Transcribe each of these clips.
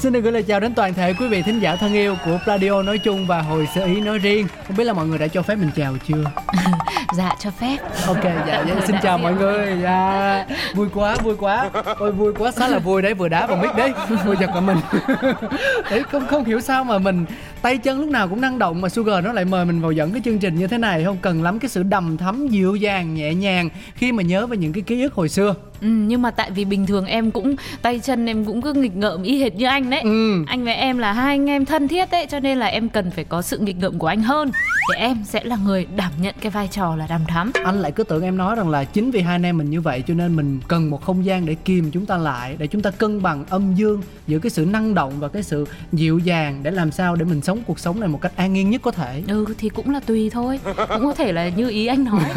Xin được gửi lời chào đến toàn thể quý vị thính giả thân yêu của Radio nói chung và hồi sơ ý nói riêng. Không biết là mọi người đã cho phép mình chào chưa? dạ cho phép Ok, dạ, dạ xin chào mọi người. Dạ, vui quá, vui quá. Ôi vui quá, khá là vui đấy, vừa đá vào mic đấy, vừa giật cả mình. đấy, không không hiểu sao mà mình tay chân lúc nào cũng năng động mà Sugar nó lại mời mình vào dẫn cái chương trình như thế này không cần lắm cái sự đầm thắm dịu dàng nhẹ nhàng khi mà nhớ về những cái ký ức hồi xưa. Ừ, nhưng mà tại vì bình thường em cũng tay chân em cũng cứ nghịch ngợm y hệt như anh đấy. Ừ. anh với em là hai anh em thân thiết đấy cho nên là em cần phải có sự nghịch ngợm của anh hơn. Để em sẽ là người đảm nhận cái vai trò là đàm thắm. Anh lại cứ tưởng em nói rằng là chính vì hai anh em mình như vậy cho nên mình cần một không gian để kìm chúng ta lại để chúng ta cân bằng âm dương giữa cái sự năng động và cái sự dịu dàng để làm sao để mình sống cuộc sống này một cách an nhiên nhất có thể. Ừ thì cũng là tùy thôi. Cũng có thể là như ý anh nói.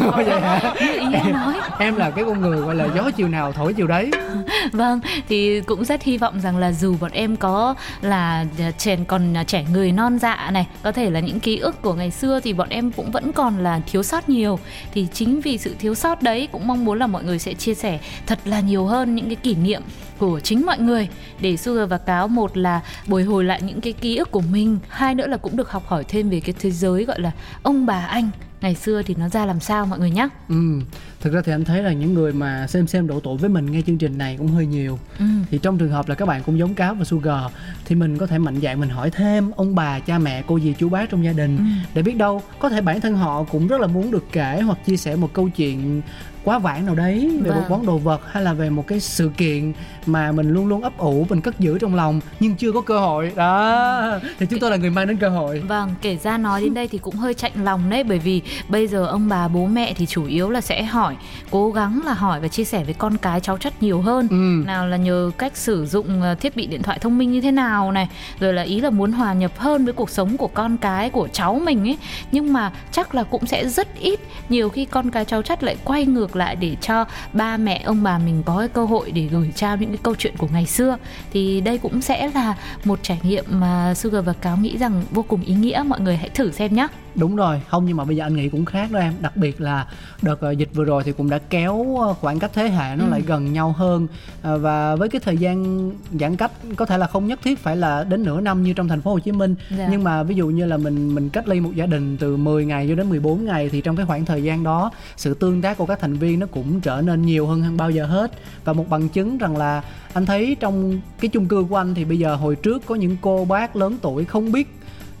Như ý anh nói. Em là cái con người gọi là gió chiều nào thổi chiều đấy Vâng, thì cũng rất hy vọng rằng là dù bọn em có là trẻ còn trẻ người non dạ này, có thể là những ký ức của ngày xưa thì bọn em cũng vẫn còn là thiếu sót nhiều. Thì chính vì sự thiếu sót đấy cũng mong muốn là mọi người sẽ chia sẻ thật là nhiều hơn những cái kỷ niệm của chính mọi người để Sugar và Cáo một là bồi hồi lại những cái ký ức của mình, hai nữa là cũng được học hỏi thêm về cái thế giới gọi là ông bà anh ngày xưa thì nó ra làm sao mọi người nhé. ừ thực ra thì anh thấy là những người mà xem xem độ tuổi với mình nghe chương trình này cũng hơi nhiều Ừ. thì trong trường hợp là các bạn cũng giống cáo và sugar thì mình có thể mạnh dạn mình hỏi thêm ông bà cha mẹ cô dì chú bác trong gia đình Ừ. để biết đâu có thể bản thân họ cũng rất là muốn được kể hoặc chia sẻ một câu chuyện quá vãng nào đấy về một Vâng. món đồ vật hay là về một cái sự kiện mà mình luôn luôn ấp ủ mình cất giữ trong lòng nhưng chưa có cơ hội đó thì chúng tôi là người mang đến cơ hội Vâng, kể ra nói đến đây thì cũng hơi chạnh lòng đấy bởi vì bây giờ ông bà bố mẹ thì chủ yếu là sẽ hỏi, cố gắng là hỏi và chia sẻ với con cái cháu chất nhiều hơn. Ừ. Nào là nhờ cách sử dụng ờ, thiết bị điện thoại thông minh như thế nào này, rồi là ý là muốn hòa nhập hơn với cuộc sống của con cái của cháu mình ấy. Nhưng mà chắc là cũng sẽ rất ít nhiều khi con cái cháu chất lại quay ngược lại để cho ba mẹ, ông bà mình có cái cơ hội để gửi trao những cái câu chuyện của ngày xưa. Thì đây cũng sẽ là một trải nghiệm mà Sugar và Cáo nghĩ rằng vô cùng ý nghĩa mọi người hãy thử xem nhé đúng rồi không nhưng mà bây giờ anh nghĩ cũng khác đó em đặc biệt là đợt ờ, dịch vừa rồi thì cũng đã kéo ờ, khoảng cách thế hệ nó Ừ. lại gần nhau hơn Ờ, và với cái thời gian giãn cách có thể là không nhất thiết phải là đến nửa năm như trong thành phố Hồ Chí Minh Dạ. nhưng mà ví dụ như là mình mình cách ly một gia đình từ 10 ngày cho đến 14 ngày thì trong cái khoảng thời gian đó sự tương tác của các thành viên nó cũng trở nên nhiều hơn hơn bao giờ hết và một bằng chứng rằng là anh thấy trong cái chung cư của anh thì bây giờ hồi trước có những cô bác lớn tuổi không biết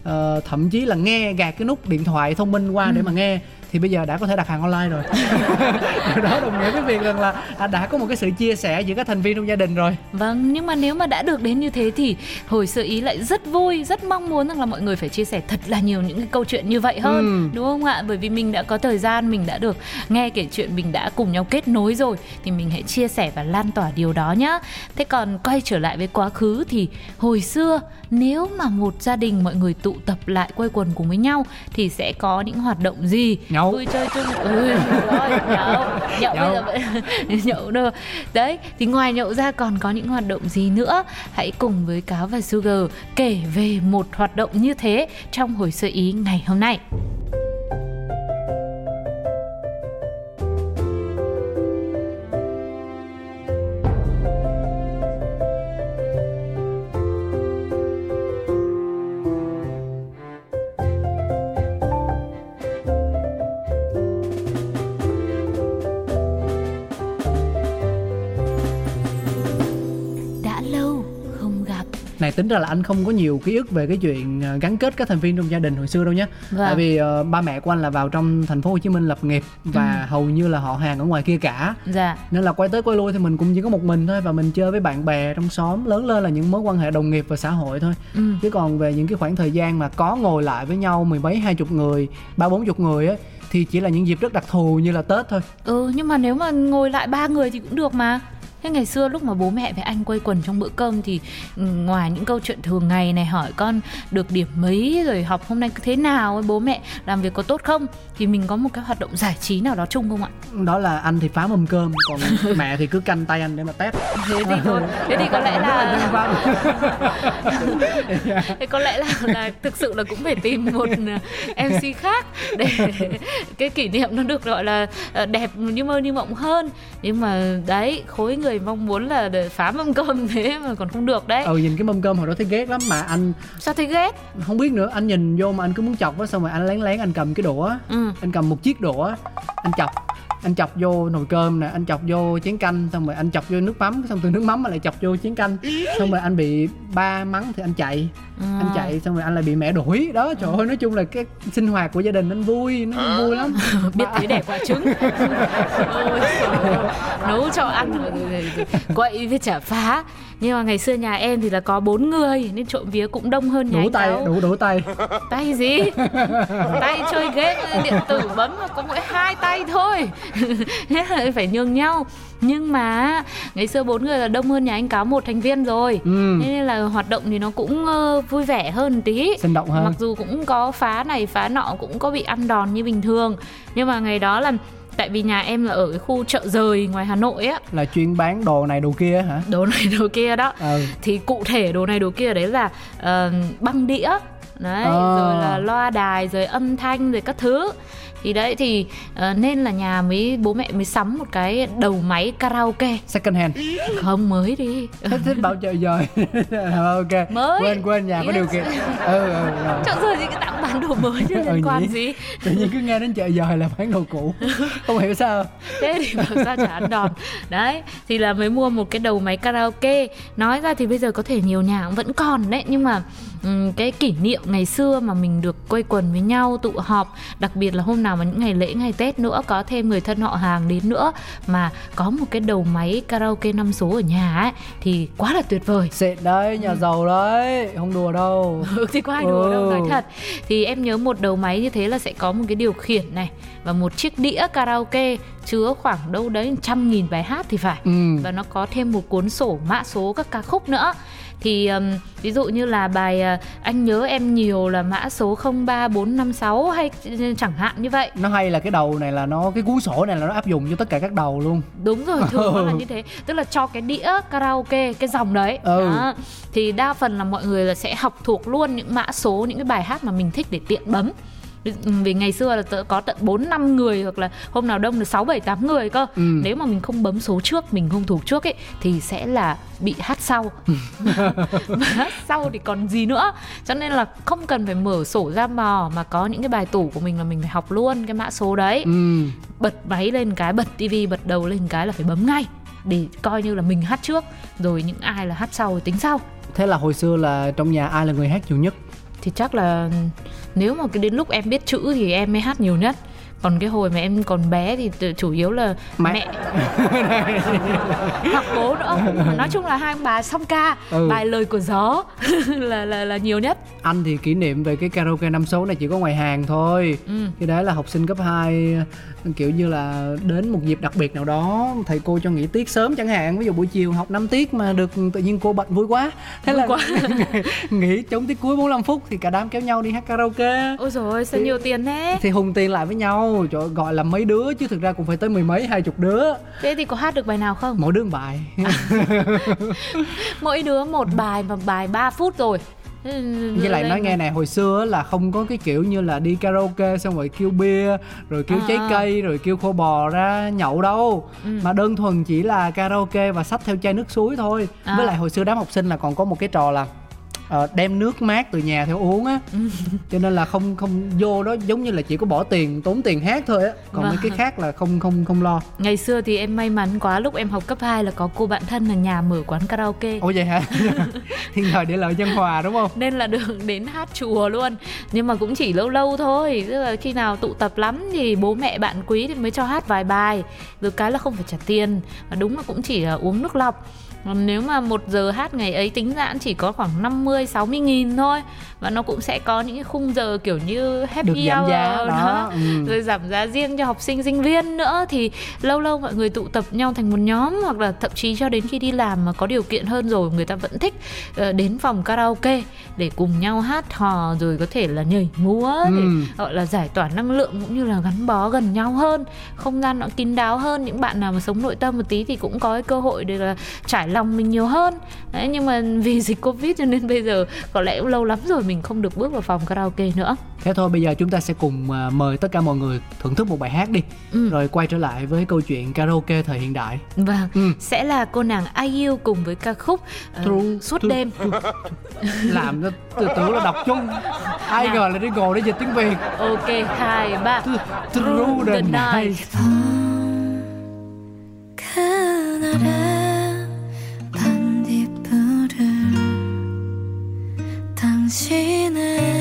Ờ, thậm chí là nghe gạt cái nút điện thoại thông minh qua để mà nghe thì bây giờ đã có thể đặt hàng online rồi điều đó đồng nghĩa với việc rằng là à, đã có một cái sự chia sẻ giữa các thành viên trong gia đình rồi Vâng, nhưng mà nếu mà đã được đến như thế thì hồi sơ ý lại rất vui, rất mong muốn rằng là mọi người phải chia sẻ thật là nhiều những cái câu chuyện như vậy hơn, Ừ. đúng không ạ? Bởi vì mình đã có thời gian, mình đã được nghe kể chuyện, mình đã cùng nhau kết nối rồi thì mình hãy chia sẻ và lan tỏa điều đó nhá. Thế còn quay trở lại với quá khứ thì hồi xưa nếu mà một gia đình mọi người tụ tập lại quây quần cùng với nhau thì sẽ có những hoạt động gì? Nhậu. Vui chơi chung. Ừ, rồi, nhậu. Nhậu bây Nhậu. giờ vẫn nhậu đâu đấy thì ngoài nhậu ra còn có những hoạt động gì nữa hãy cùng với cáo và sugar kể về một hoạt động như thế trong hồi sơ ý ngày hôm nay tính ra là anh không có nhiều ký ức về cái chuyện ờ, gắn kết các thành viên trong gia đình hồi xưa đâu nhé Vâng. tại vì ờ, ba mẹ của anh là vào trong thành phố Hồ Chí Minh lập nghiệp và hầu như là họ hàng ở ngoài kia cả. Dạ. Nên là quay tới quay lui thì mình cũng chỉ có một mình thôi và mình chơi với bạn bè trong xóm. Lớn lên là những mối quan hệ đồng nghiệp và xã hội thôi. Ừ. chứ còn về những cái khoảng thời gian mà có ngồi lại với nhau mười mấy hai chục người ba bốn chục người á thì chỉ là những dịp rất đặc thù như là tết thôi. Ừ nhưng mà nếu mà ngồi lại ba người thì cũng được mà thế ngày xưa lúc mà bố mẹ với anh quây quần trong bữa cơm thì ừ, ngoài những câu chuyện thường ngày này hỏi con được điểm mấy rồi học hôm nay thế nào bố mẹ làm việc có tốt không? Thì mình có một cái hoạt động giải trí nào đó chung không ạ? Đó là anh thì phá mâm cơm còn mẹ thì cứ canh tay anh để mà test. Thế thì thôi. Thế thì có lẽ là thế có lẽ là là thực sự là cũng phải tìm một ờ, mc khác để cái kỷ niệm nó được gọi là ờ, đẹp như mơ như mộng hơn. Nhưng mà đấy khối người mong muốn là để phá mâm cơm thế mà còn không được đấy. Ừ nhìn cái mâm cơm hồi đó thấy ghét lắm mà anh sao thấy ghét? Không biết nữa anh nhìn vô mà anh cứ muốn chọc á xong rồi anh lén lén anh cầm cái đũa ừ. anh cầm một chiếc đũa anh chọc anh chọc vô nồi cơm nè anh chọc vô chén canh xong rồi anh chọc vô nước mắm xong từ nước mắm mà lại chọc vô chén canh. Xong rồi anh bị ba mắng thì anh chạy. À. anh chạy xong rồi anh lại bị mẹ đuổi. Đó trời ơi nói chung là cái sinh hoạt của gia đình anh vui nó à. vui lắm. Biết thấy đẹp quả trứng. Ôi, nấu cho ăn quậy với chả phá nhưng mà ngày xưa nhà em thì là có bốn người nên trộm vía cũng đông hơn nhà đủ tay cháu. đủ tay. Tay gì? Tay chơi game điện tử bấm mà có mỗi hai tay thôi. Là phải nhường nhau. Nhưng mà ngày xưa bốn người là đông hơn nhà anh cáo một thành viên rồi. Ừ. nên là hoạt động thì nó cũng uh, vui vẻ hơn tí. Sinh động hơn. Mặc dù cũng có phá này phá nọ cũng có bị ăn đòn như bình thường. Nhưng mà ngày đó là tại vì nhà em là ở cái khu chợ rời ngoài Hà Nội á là chuyên bán đồ này đồ kia hả đồ này đồ kia đó ừ. thì cụ thể đồ này đồ kia đấy là uh, băng đĩa đấy à. rồi là loa đài rồi âm thanh rồi các thứ thì đấy thì uh, nên là nhà mới bố mẹ mới sắm một cái đầu máy karaoke. Second hand. Không mới đi. Thích thích bảo trợ dời ok. Mới. Quên quên nhà có điều kiện. Ừ, ừ, ừ. chợ rời gì cái tặng bán đồ mới chứ liên ừ, quan nhỉ? gì? tự nhiên cứ nghe đến chợ dời là bán đồ cũ. Không hiểu sao. Thế thì bảo sao chả ăn đòn. Đấy thì là mới mua một cái đầu máy karaoke. Nói ra thì bây giờ có thể nhiều nhà vẫn còn đấy nhưng mà cái kỷ niệm ngày xưa mà mình được quây quần với nhau tụ họp đặc biệt là hôm nào mà những ngày lễ ngày tết nữa có thêm người thân họ hàng đến nữa mà có một cái đầu máy karaoke năm số ở nhà ấy thì quá là tuyệt vời xịn đấy nhà ừ. giàu đấy không đùa đâu ừ, thì có ai đùa ừ. đâu nói thật thì em nhớ một đầu máy như thế là sẽ có một cái điều khiển này và một chiếc đĩa karaoke chứa khoảng đâu đấy trăm nghìn bài hát thì phải ừ. và nó có thêm một cuốn sổ mã số các ca khúc nữa thì um, ví dụ như là bài uh, anh nhớ em nhiều là mã số 03456 hay chẳng hạn như vậy. Nó hay là cái đầu này là nó cái cuốn sổ này là nó áp dụng cho tất cả các đầu luôn. Đúng rồi thường là như thế. Tức là cho cái đĩa karaoke cái dòng đấy. Ừ. đó. thì đa phần là mọi người là sẽ học thuộc luôn những mã số những cái bài hát mà mình thích để tiện bấm vì ngày xưa là có tận 4 năm người hoặc là hôm nào đông là 6 7 8 người cơ. Ừ. Nếu mà mình không bấm số trước, mình không thuộc trước ấy thì sẽ là bị hát sau. mà hát sau thì còn gì nữa. Cho nên là không cần phải mở sổ ra mò mà có những cái bài tủ của mình là mình phải học luôn cái mã số đấy. Ừ. Bật máy lên cái, bật tivi bật đầu lên cái là phải bấm ngay để coi như là mình hát trước rồi những ai là hát sau thì tính sau. Thế là hồi xưa là trong nhà ai là người hát nhiều nhất? Thì chắc là nếu mà cái đến lúc em biết chữ thì em mới hát nhiều nhất còn cái hồi mà em còn bé thì chủ yếu là mẹ, mẹ. hoặc bố nữa. Nói chung là hai ông bà song ca. Ừ. bài lời của gió. Là là là nhiều nhất. Anh thì kỷ niệm về cái karaoke năm số này chỉ có ngoài hàng thôi. Ừ. cái đấy là học sinh cấp 2 kiểu như là đến một dịp đặc biệt nào đó thầy cô cho nghỉ tiết sớm chẳng hạn. Ví dụ buổi chiều học 5 tiết mà được tự nhiên cô bận vui quá. Thế vui là quá. nghỉ chống tiết cuối 45 phút thì cả đám kéo nhau đi hát karaoke. Ôi rồi sao thì, nhiều tiền thế? thì hùng tiền lại với nhau trời gọi là mấy đứa chứ thực ra cũng phải tới mười mấy hai chục đứa. Thế thì có hát được bài nào không? Mỗi đứa một bài. Mỗi đứa một bài và bài 3 phút rồi. Với lại nói nghe này hồi xưa là không có cái kiểu như là đi karaoke xong rồi kêu bia rồi kêu à. trái cây rồi kêu khô bò ra nhậu đâu. Ừ. mà đơn thuần chỉ là karaoke và xách theo chai nước suối thôi. À. với lại hồi xưa đám học sinh là còn có một cái trò là uh, đem nước mát từ nhà theo uống á. Cho nên là không không vô đó giống như là chỉ có bỏ tiền tốn tiền hát thôi á. Còn vâng. mấy cái khác là không không không lo. Ngày xưa thì em may mắn quá lúc em học cấp 2 là có cô bạn thân là nhà mở quán karaoke. Ồ vậy hả? Thiên thời để lợi nhân hòa đúng không? Nên là được đến hát chùa luôn. Nhưng mà cũng chỉ lâu lâu thôi tức là khi nào tụ tập lắm thì bố mẹ bạn quý thì mới cho hát vài bài. Được cái là không phải trả tiền và đúng là cũng chỉ là uống nước lọc còn nếu mà một giờ hát ngày ấy tính ra chỉ có khoảng 50 60 nghìn thôi. Và nó cũng sẽ có những cái khung giờ kiểu như happy Được giảm hour giá đó, đó ừ. rồi giảm giá riêng cho học sinh sinh viên nữa. Thì lâu lâu mọi người tụ tập nhau thành một nhóm hoặc là thậm chí cho đến khi đi làm mà có điều kiện hơn rồi người ta vẫn thích ờ, đến phòng karaoke để cùng nhau hát hò rồi có thể là nhảy múa để Ừ. gọi là giải tỏa năng lượng cũng như là gắn bó gần nhau hơn. Không gian nó kín đáo hơn. Những bạn nào mà sống nội tâm một tí thì cũng có cái cơ hội để là trải lòng mình nhiều hơn. Đấy nhưng mà vì dịch covid cho nên bây giờ có lẽ cũng lâu lắm rồi mình không được bước vào phòng karaoke nữa. Thế thôi bây giờ chúng ta sẽ cùng à, mời tất cả mọi người thưởng thức một bài hát đi. Ừ. Rồi quay trở lại với câu chuyện karaoke thời hiện đại. Vâng, Ừ. sẽ là cô nàng IU cùng với ca khúc ờ, True, Suốt true, đêm. Làm nó tư tưởng là đọc chung. Ai ngờ là đi ngồi để dịch tiếng Việt. Ok, hai, ba. Through the night. 그 당신은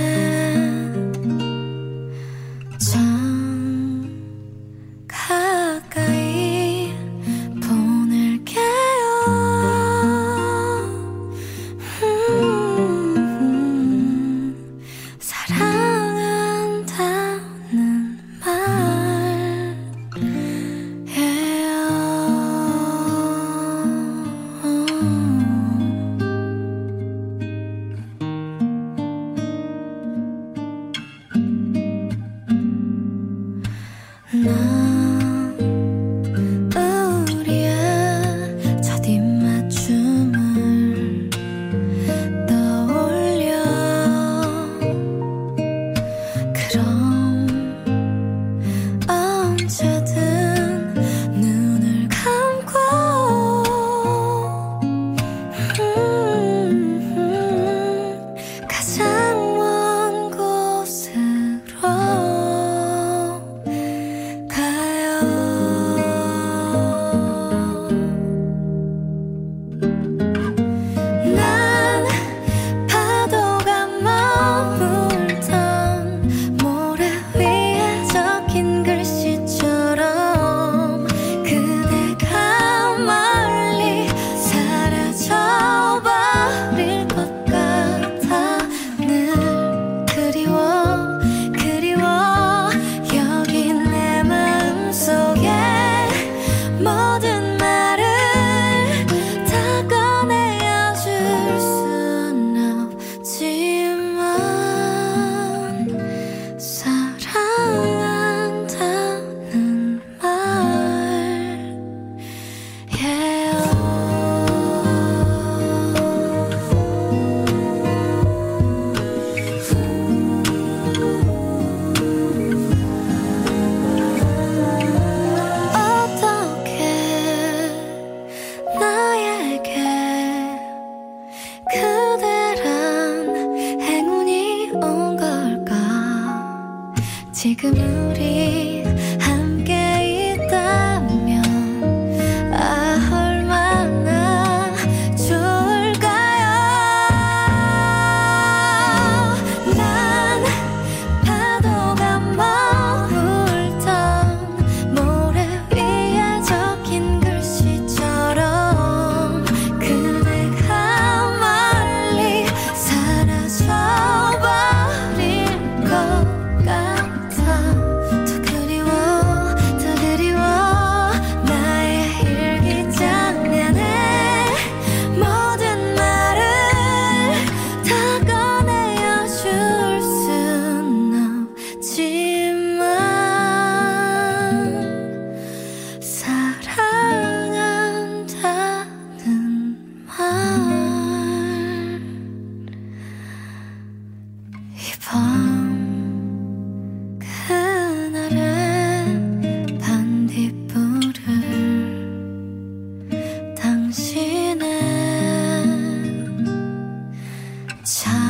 참.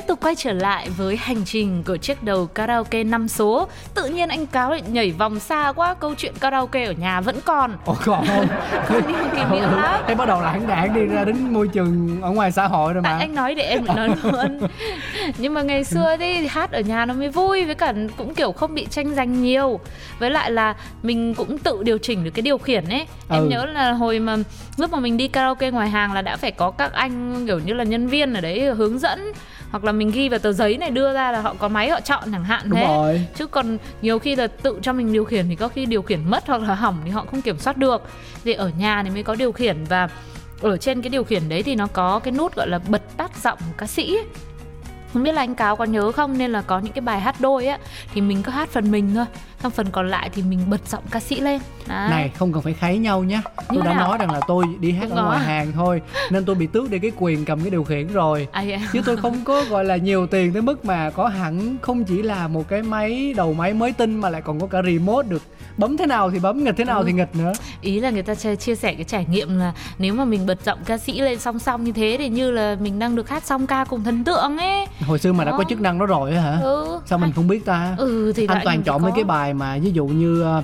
Tiếp tục quay trở lại với hành trình của chiếc đầu karaoke 5 số. Tự nhiên anh cáo lại nhảy vòng xa quá, câu chuyện karaoke ở nhà vẫn còn. Ồ còn không Có nhiều kỷ niệm lắm. Em bắt đầu lãng đảng đi ra đến môi trường ở ngoài xã hội rồi mà À, anh nói để em nói luôn nhưng mà ngày xưa thì hát ở nhà nó mới vui với cả cũng kiểu không bị tranh giành nhiều với lại là mình cũng tự điều chỉnh được cái điều khiển ấy em Ừ. nhớ là hồi mà lúc mà mình đi karaoke ngoài hàng là đã phải có các anh kiểu như là nhân viên ở đấy hướng dẫn hoặc là mình ghi vào tờ giấy này đưa ra là họ có máy họ chọn chẳng hạn Đúng thế. rồi. Chứ còn nhiều khi là tự cho mình điều khiển thì có khi điều khiển mất hoặc là hỏng thì họ không kiểm soát được. Thì ở nhà thì mới có điều khiển và ở trên cái điều khiển đấy thì nó có cái nút gọi là bật tắt giọng ca sĩ ấy. Không biết là anh cáo có nhớ không nên là có những cái bài hát đôi á thì mình cứ hát phần mình thôi xong phần còn lại thì mình bật giọng ca sĩ lên Đấy. này không cần phải kháy nhau nhé tôi Như đã nào? nói rằng là tôi đi hát Đúng ở ngoài rồi. hàng thôi nên tôi bị tước đi cái quyền cầm cái điều khiển rồi Ai à? chứ tôi không có gọi là nhiều tiền tới mức mà có hẳn không chỉ là một cái máy đầu máy mới tinh mà lại còn có cả remote được bấm thế nào thì bấm nghịch thế nào Ừ. thì nghịch nữa. Ý là người ta chia sẻ cái trải nghiệm là nếu mà mình bật giọng ca sĩ lên song song như thế thì như là mình đang được hát song ca cùng thần tượng ấy. Hồi xưa mà đã Đó. có chức năng đó rồi hả? Ừ. Sao mình không biết ta? Ừ thì anh toàn chọn mấy cái bài mà ví dụ như ờ,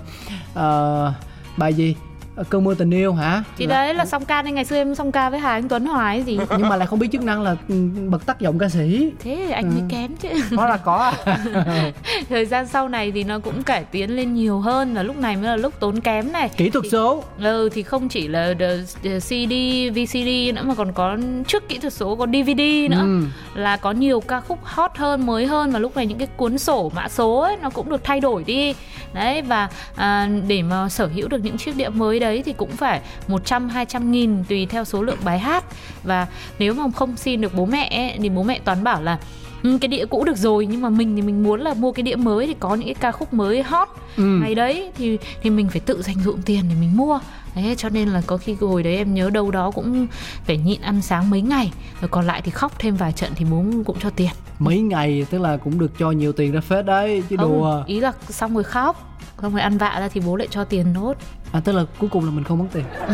ờ, bài gì cơn mưa tình yêu hả? Thì Là- đấy là song ca nên ngày xưa em song ca với Hà Anh Tuấn Hoài gì. Nhưng mà lại không biết chức năng là ừ, bật tắt giọng ca sĩ. Thế thì anh mới Ừ. kém chứ. Nó là có à. thời gian sau này thì nó cũng cải tiến lên nhiều hơn và lúc này mới là lúc tốn kém này. Kỹ thuật số. Ừ thì không chỉ là the, the CD VCD nữa mà còn có trước kỹ thuật số có DVD nữa. Ừ. là có nhiều ca khúc hot hơn mới hơn và lúc này những cái cuốn sổ mã số ấy nó cũng được thay đổi đi. Đấy và à, để mà sở hữu được những chiếc đĩa mới đấy thì cũng phải 100 200 nghìn tùy theo số lượng bài hát. Và nếu mà không xin được bố mẹ ấy, thì bố mẹ toán bảo là "Ừ, cái đĩa cũ được rồi nhưng mà mình thì mình muốn là mua cái đĩa mới thì có những cái ca khúc mới hot. Ừ. đấy thì thì mình phải tự dành dụm tiền để mình mua. Thế cho nên là có khi hồi đấy em nhớ đâu đó cũng phải nhịn ăn sáng mấy ngày. Rồi còn lại thì khóc thêm vài trận thì bố cũng cho tiền. Mấy ngày tức là cũng được cho nhiều tiền ra phết đấy chứ Không, đùa. ý là xong rồi khóc Xong rồi ăn vạ ra thì bố lại cho tiền nốt à tức là cuối cùng là mình không mất tiền.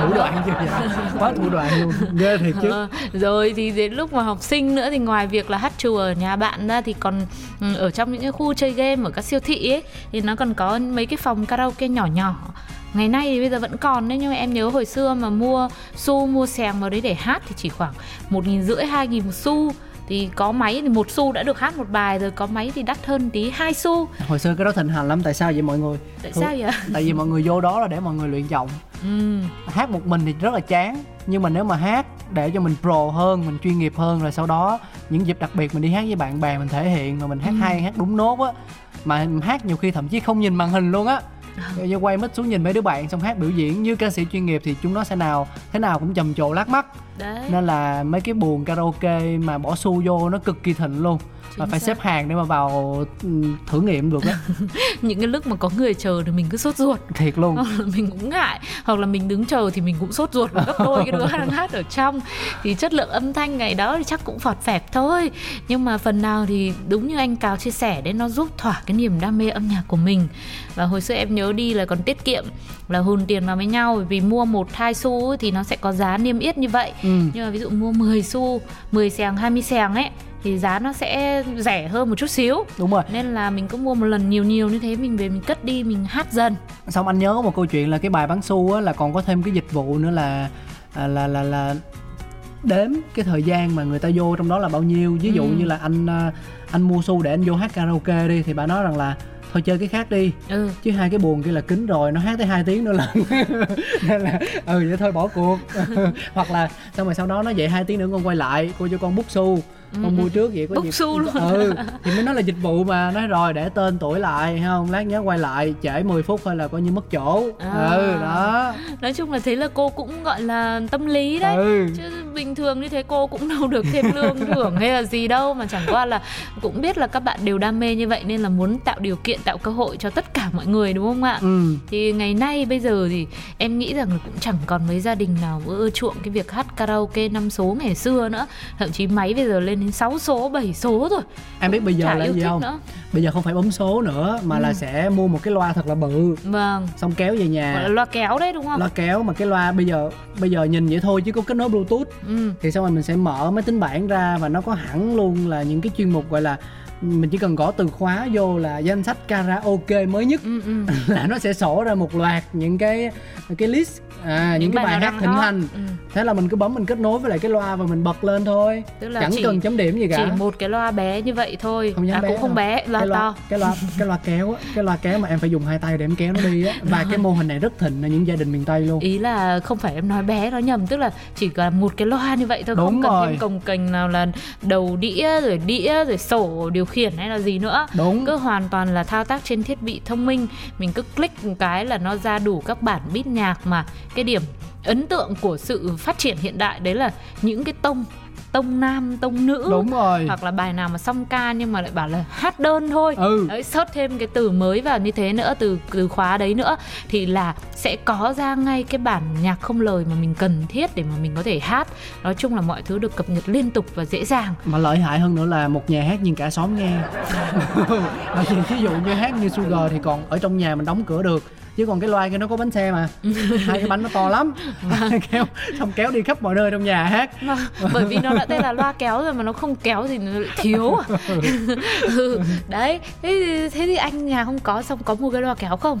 Thủ đoạn chưa vậy quá thủ đoạn luôn. Ghê thiệt chứ. Ờ, rồi thì đến lúc mà học sinh nữa thì ngoài việc là hát chùa ở nhà bạn ra thì còn ừ, ở trong những cái khu chơi game ở các siêu thị ấy thì nó còn có mấy cái phòng karaoke nhỏ nhỏ. Ngày nay thì bây giờ vẫn còn đấy nhưng mà em nhớ hồi xưa mà mua xu mua xèng vào đấy để hát thì chỉ khoảng một nghìn rưỡi hai nghìn một xu thì có máy thì một xu đã được hát một bài rồi có máy thì đắt hơn tí hai xu. Hồi xưa cái đó thịnh hành lắm tại sao vậy mọi người? Tại Thường- sao vậy? Tại vì mọi người vô đó là để mọi người luyện giọng. Ừ. hát một mình thì rất là chán nhưng mà nếu mà hát để cho mình pro hơn mình chuyên nghiệp hơn rồi sau đó những dịp đặc biệt mình đi hát với bạn bè mình thể hiện mà mình hát Ừ. hay hát đúng nốt á mà hát nhiều khi thậm chí không nhìn màn hình luôn á Ờ. như quay mic xuống nhìn mấy đứa bạn xong hát biểu diễn như ca sĩ chuyên nghiệp thì chúng nó sẽ nào thế nào cũng trầm trồ lát mắt đấy nên là mấy cái buồng karaoke mà bỏ xu vô nó cực kỳ thịnh luôn Chính phải xác. xếp hàng để mà vào ừ, thử nghiệm được á những cái lúc mà có người chờ thì mình cứ sốt ruột. Thiệt luôn. Hoặc là mình cũng ngại. Hoặc là mình đứng chờ thì mình cũng sốt ruột gấp đôi cái đứa đang hát ở trong. Thì chất lượng âm thanh ngày đó thì chắc cũng phọt phẹp thôi. Nhưng mà phần nào thì đúng như anh Cáo chia sẻ đấy nó giúp thỏa cái niềm đam mê âm nhạc của mình. Và hồi xưa em nhớ đi là còn tiết kiệm là hùn tiền vào với nhau. Bởi vì mua một hai xu thì nó sẽ có giá niêm yết như vậy. Ừ. nhưng mà ví dụ mua 10 xu 10 xèng 20 xèng ấy thì giá nó sẽ rẻ hơn một chút xíu. Đúng rồi. Nên là mình cứ mua một lần nhiều nhiều như thế mình về mình cất đi mình hát dần. Xong anh nhớ có một câu chuyện là cái bài bán xu á là còn có thêm cái dịch vụ nữa là à, là là là đếm cái thời gian mà người ta vô trong đó là bao nhiêu. Ví dụ Ừ. như là anh à, anh mua xu để anh vô hát karaoke đi thì bà nói rằng là thôi chơi cái khác đi. Ừ. Chứ hai cái buồn kia là kín rồi nó hát tới 2 tiếng nữa lần. Nên là ừ vậy thôi bỏ cuộc. Hoặc là xong rồi sau đó nó vậy hai tiếng nữa con quay lại cô cho con bút xu con mua trước vậy có Ừ. Bút dịp xu luôn. ừ thì mới nói là dịch vụ mà. Nói rồi để tên tuổi lại không? Lát nhớ quay lại trễ 10 phút thôi là coi như mất chỗ. À. ừ đó. Nói chung là thế là cô cũng gọi là tâm lý đấy. Ừ. Chứ bình thường như thế cô cũng đâu được thêm lương thưởng hay là gì đâu. Mà chẳng qua là cũng biết là các bạn đều đam mê như vậy nên là muốn tạo điều kiện tạo cơ hội cho tất cả mọi người đúng không ạ? Ừ. Thì ngày nay bây giờ thì em nghĩ rằng là cũng chẳng còn mấy gia đình nào ưa chuộng cái việc hát karaoke năm số ngày xưa nữa. Thậm chí máy bây giờ lên đến 6 số 7 số rồi em biết bây giờ chả là gì không? nữa. Bây giờ không phải bấm số nữa mà là Ừ. sẽ mua một cái loa thật là bự. Vâng. Xong kéo về gọi là nhà loa kéo đấy đúng không? Loa kéo mà cái loa bây giờ bây giờ nhìn vậy thôi chứ có kết nối bluetooth. Ừ. thì xong rồi mình sẽ mở máy tính bảng ra và nó có hẳn luôn là những cái chuyên mục gọi là mình chỉ cần gõ từ khóa vô là danh sách karaoke mới nhất. Ừ, ừ. là nó sẽ sổ ra một loạt những cái cái list à, những, cái bài nào hát thịnh hành. Ừ. thế là mình cứ bấm mình kết nối với lại cái loa và mình bật lên thôi. Tức là chẳng chỉ- cần chấm điểm gì cả. chỉ một cái loa bé như vậy thôi. Không à bé cũng không đâu. bé loa cái loa, to. cái loa cái loa kéo á cái loa kéo mà em phải dùng hai tay để em kéo nó đi á. Và cái mô hình này rất thịnh ở những gia đình miền tây luôn. Ý là không phải em nói bé nó nhầm tức là chỉ là một cái loa như vậy thôi Đúng không cần rồi. thêm cồng kềnh nào là đầu đĩa rồi đĩa rồi sổ điều khiển hay là gì nữa. Đúng. Cứ hoàn toàn là thao tác trên thiết bị thông minh. Mình cứ click một cái là nó ra đủ các bản beat nhạc mà. Cái điểm ấn tượng của sự phát triển hiện đại đấy là những cái tông tông nam tông nữ. Đúng rồi. Hoặc là bài nào mà song ca nhưng mà lại bảo là hát đơn thôi. Ừ. Đấy search thêm cái từ mới vào như thế nữa từ từ khóa đấy nữa thì là sẽ có ra ngay cái bản nhạc không lời mà mình cần thiết để mà mình có thể hát. Nói chung là mọi thứ được cập nhật liên tục và dễ dàng. Mà lợi hại hơn nữa là một nhà hát nhưng cả xóm nghe. Ví dụ như hát như Sugar thì còn ở trong nhà mình đóng cửa được chứ còn cái loa kia nó có bánh xe mà. Hai cái bánh nó to lắm. Kéo xong kéo đi khắp mọi nơi trong nhà hát mà bởi vì nó đã tên là loa kéo rồi mà nó không kéo thì nó lại thiếu à. Ừ, đấy thế, thì- thế thì anh nhà không có xong có mua cái loa kéo không?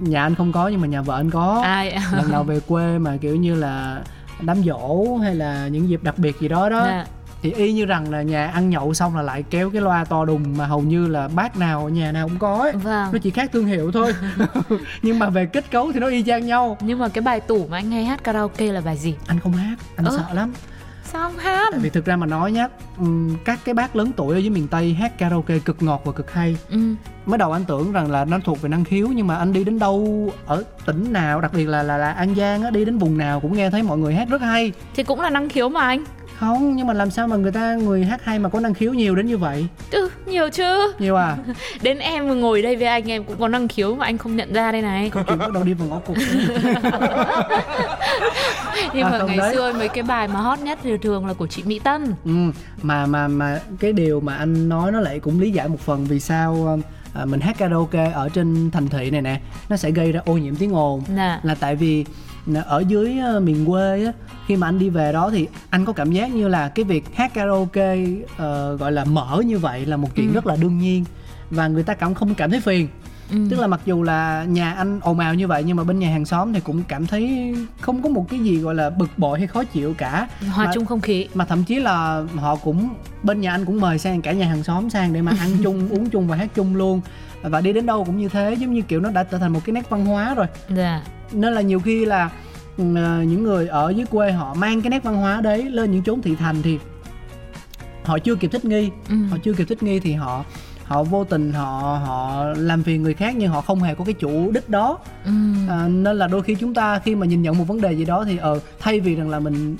Nhà anh không có nhưng mà nhà vợ anh có. Ai? Lần nào về quê mà kiểu như là đám dỗ hay là những dịp đặc biệt gì đó đó Dạ. Thì y như rằng là nhà ăn nhậu xong là lại kéo cái loa to đùng mà hầu như là bác nào nhà nào cũng có ấy. vâng. Nó chỉ khác thương hiệu thôi. Nhưng mà về kết cấu thì nó y chang nhau. Nhưng mà cái bài tủ mà anh hay hát karaoke là bài gì? Anh không hát anh Ơ. sợ lắm. Sao không hát? Tại vì thực ra mà nói nhá các cái bác lớn tuổi ở dưới miền tây hát karaoke cực ngọt và cực hay. Ừ. mới đầu anh tưởng rằng là nó thuộc về năng khiếu nhưng mà anh đi đến đâu ở tỉnh nào đặc biệt là là, là an giang á đi đến vùng nào cũng nghe thấy mọi người hát rất hay. Thì cũng là năng khiếu mà anh không nhưng mà làm sao mà người ta người hát hay mà có năng khiếu nhiều đến như vậy? Ừ, nhiều chứ. Nhiều à? Đến em ngồi đây với anh em cũng có năng khiếu mà anh không nhận ra đây này. Câu chuyện bắt đầu đi vào ngõ cụt. Nhưng À, mà không ngày đấy. xưa mấy cái bài mà hot nhất thì thường là của chị mỹ tân. Ừ, mà mà mà cái điều mà anh nói nó lại cũng lý giải một phần vì sao à, mình hát karaoke ở trên thành thị này nè nó sẽ gây ra ô nhiễm tiếng ồn. Nè. Là tại vì ở dưới ờ, miền quê á khi mà anh đi về đó thì anh có cảm giác như là cái việc hát karaoke ờ, gọi là mở như vậy là một chuyện Ừ. rất là đương nhiên và người ta cảm không cảm thấy phiền ừ. tức là mặc dù là nhà anh ồn ào như vậy nhưng mà bên nhà hàng xóm thì cũng cảm thấy không có một cái gì gọi là bực bội hay khó chịu cả hòa chung không khí mà thậm chí là họ cũng bên nhà anh cũng mời sang cả nhà hàng xóm sang để mà ăn chung uống chung và hát chung luôn và đi đến đâu cũng như thế giống như kiểu nó đã trở thành một cái nét văn hóa rồi dạ nên là nhiều khi là ừ, những người ở dưới quê họ mang cái nét văn hóa đấy lên những chốn thị thành thì họ chưa kịp thích nghi ừ. họ chưa kịp thích nghi thì họ họ vô tình họ họ làm phiền người khác nhưng họ không hề có cái chủ đích đó Ừ. à, nên là đôi khi chúng ta khi mà nhìn nhận một vấn đề gì đó thì ờ thay vì rằng là mình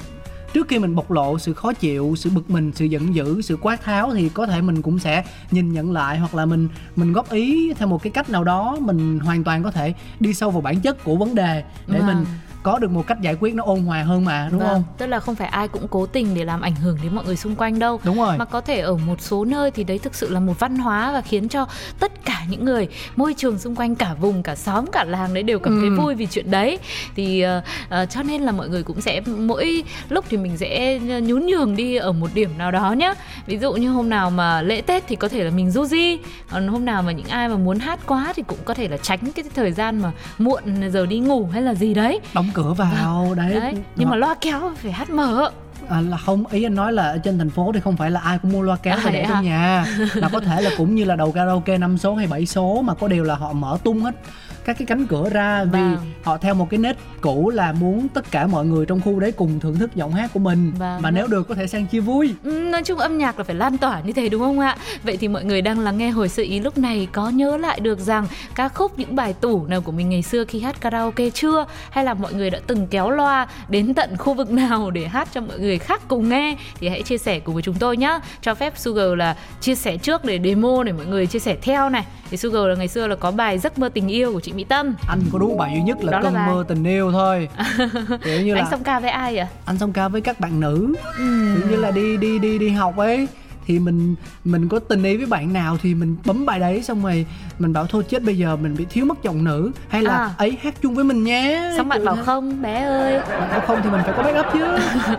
trước khi mình bộc lộ sự khó chịu sự bực mình sự giận dữ sự quát tháo thì có thể mình cũng sẽ nhìn nhận lại hoặc là mình mình góp ý theo một cái cách nào đó mình hoàn toàn có thể đi sâu vào bản chất của vấn đề để Vâng. mình có được một cách giải quyết nó ôn hòa hơn mà đúng Vâng, không? tức là không phải ai cũng cố tình để làm ảnh hưởng đến mọi người xung quanh đâu. Đúng rồi. Mà có thể ở một số nơi thì đấy thực sự là một văn hóa và khiến cho tất cả những người môi trường xung quanh cả vùng cả xóm cả làng đấy đều cảm thấy Ừ. vui vì chuyện đấy. Thì ờ, ờ, cho nên là mọi người cũng sẽ mỗi lúc thì mình sẽ nhún nhường đi ở một điểm nào đó nhá. Ví dụ như hôm nào mà lễ tết thì có thể là mình du di còn hôm nào mà những ai mà muốn hát quá thì cũng có thể là tránh cái thời gian mà muộn giờ đi ngủ hay là gì đấy. Đóng cửa vào đấy, đấy nhưng mà loa kéo phải hát mở à, là không ý anh nói là ở trên thành phố thì không phải là ai cũng mua loa kéo À, để hả? trong nhà. Mà có thể là cũng như là đầu karaoke 5 số hay 7 số mà có điều là họ mở tung hết các cái cánh cửa ra vì Vâng. họ theo một cái nết cũ là muốn tất cả mọi người trong khu đấy cùng thưởng thức giọng hát của mình Vâng. mà nếu được có thể sang chia vui Ừ, nói chung âm nhạc là phải lan tỏa như thế đúng không ạ? Vậy thì mọi người đang lắng nghe hồi sự ý lúc này có nhớ lại được rằng ca khúc những bài tủ nào của mình ngày xưa khi hát karaoke chưa? Hay là mọi người đã từng kéo loa đến tận khu vực nào để hát cho mọi người khác cùng nghe? Thì hãy chia sẻ cùng với chúng tôi nhé. Cho phép Sugar là chia sẻ trước để demo để mọi người chia sẻ theo này. Thì Sugar là ngày xưa là có bài Giấc mơ tình yêu của chị Mỹ Tâm. anh có đúng bài duy nhất là Đó là cơn bài- mơ tình yêu thôi kiểu như là Anh song ca với ai à? anh song ca với các bạn nữ Ừ. kiểu như là đi đi đi đi học ấy thì mình mình có tình ý với bạn nào thì mình bấm bài đấy xong rồi mình bảo thôi chết bây giờ mình bị thiếu mất giọng nữ. Hay là À. ấy hát chung với mình nhé. Xong bạn bảo không bé ơi. Bạn bảo không thì mình phải có backup chứ.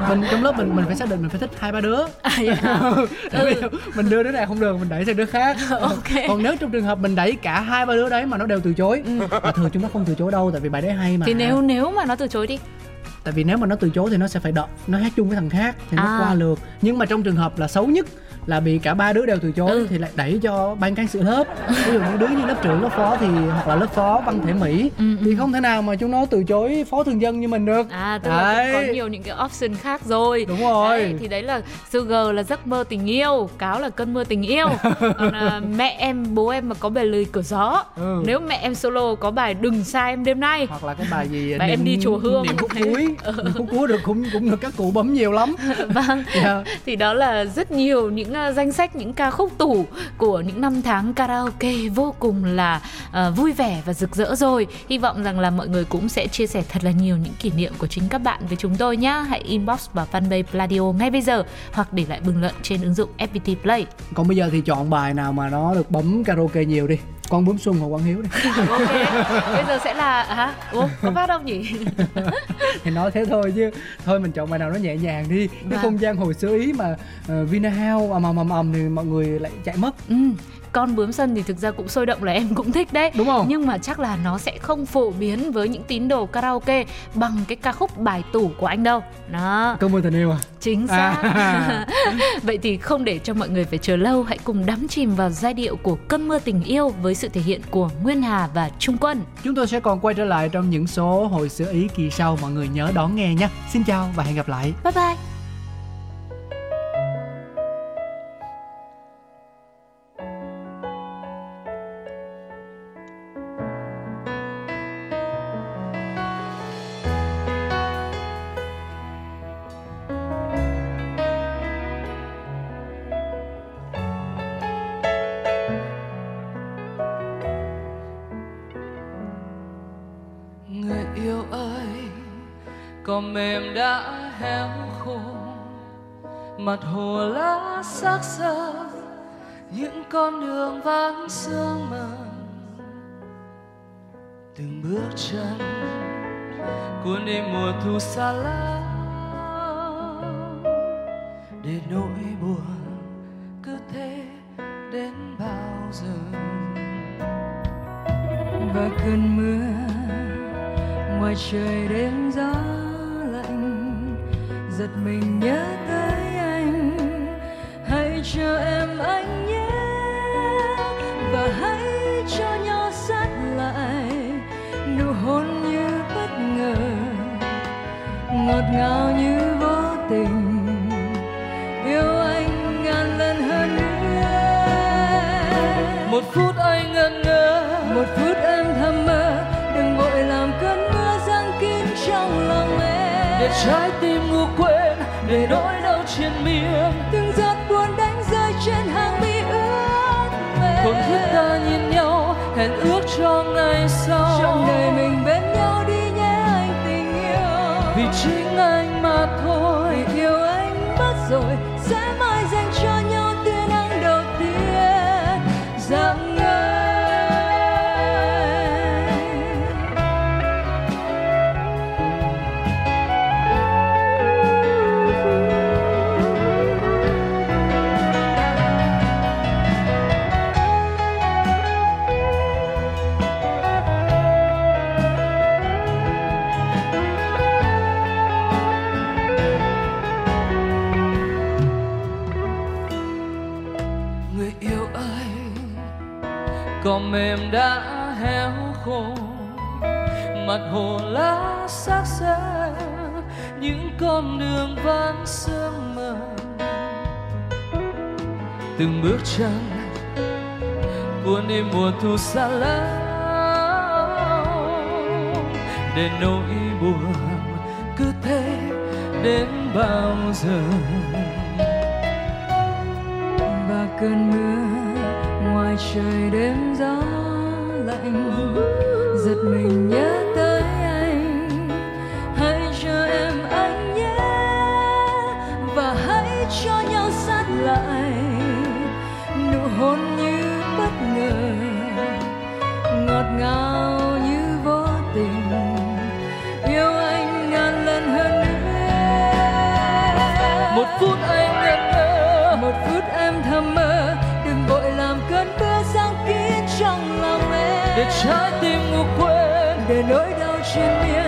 Mình trong lớp mình mình phải xác định mình phải thích hai ba đứa. À, vậy vì mình đưa đứa này không được mình đẩy sang đứa khác. Ok. còn nếu trong trường hợp mình đẩy cả hai ba đứa đấy mà nó đều từ chối và thường chúng nó không từ chối đâu tại vì bài đấy hay mà. Thì nếu nếu mà nó từ chối đi. Tại vì nếu mà nó từ chối thì nó sẽ phải đợi nó hát chung với thằng khác thì nó À. qua lượt. Nhưng mà trong trường hợp là xấu nhất là bị cả ba đứa đều từ chối Ừ. thì lại đẩy cho ban cán sự lớp. Ví dụ những đứa như lớp trưởng lớp phó thì hoặc là lớp phó văn thể mỹ Ừ, thì không thể nào mà chúng nó từ chối phó thường dân như mình được. À tức là có nhiều những cái option khác rồi. Đúng rồi. Đấy, Thì đấy là Sugar là giấc mơ tình yêu Cáo là cơn mưa tình yêu. Còn à, mẹ em bố em mà có bài lời cửa gió Ừ. Nếu mẹ em solo có bài đừng xa em đêm nay. Hoặc là cái bài gì Bài em đi chùa Hương. niệm khúc cuối. Niệm khúc cuối được cũng cũng được các cụ bấm nhiều lắm. Vâng. Dạ. Thì đó là rất nhiều những à, danh sách những ca khúc tủ của những năm tháng karaoke vô cùng là uh, vui vẻ và rực rỡ rồi. Hy vọng rằng là mọi người cũng sẽ chia sẻ thật là nhiều những kỷ niệm của chính các bạn với chúng tôi nhé. Hãy inbox vào fanpage Pladio ngay bây giờ hoặc để lại bình luận trên ứng dụng FPT Play. còn bây giờ thì chọn bài nào mà nó được bấm karaoke nhiều đi con bướm xuân hoặc quang hiếu đi ok. Bây giờ sẽ là hả? Ủa, có phát không nhỉ? thì nói thế thôi chứ thôi mình chọn bài nào nó nhẹ nhàng đi cái Vâng. không gian hồi xưa ý mà uh, Vina House ầm ầm ầm ầm thì mọi người lại chạy mất Ừ, con bướm sân thì thực ra cũng sôi động là em cũng thích đấy. Đúng không? nhưng mà chắc là nó sẽ không phổ biến với những tín đồ karaoke bằng cái ca khúc bài tủ của anh đâu. Đó. Cơn mưa tình yêu à. Chính xác. À. vậy thì không để cho mọi người phải chờ lâu hãy cùng đắm chìm vào giai điệu của cơn mưa tình yêu với sự thể hiện của nguyên hà và trung quân. Chúng tôi sẽ còn quay trở lại trong những số hồi xưa ý kỳ sau mọi người nhớ đón nghe nhé. Xin chào và hẹn gặp lại. Bye bye cỏ mềm đã héo khô, mặt hồ lá xác xơ những con đường vắng sương mờ. Từng bước chân cuốn đi mùa thu xa lắm để nỗi trái tim ngủ quên để nỗi còn mềm đã héo khô, mặt hồ lá xác xơ những con đường vắng sương mờ. Từng bước chân cuốn đi mùa thu xa lắm để nỗi buồn cứ thế đến bao giờ. Và cơn mưa ngoài trời đêm gió lạnh giật mình nhớ tới anh. Hãy cho em anh nhé và hãy cho nhau sát lại. Nụ hôn như bất ngờ ngọt ngào như vô tình. Yêu anh ngàn lần hơn nữa. Một phút anh ngẩn ngơ một phút em thầm mơ. để trái tim ngủ quên để nỗi đau trên miên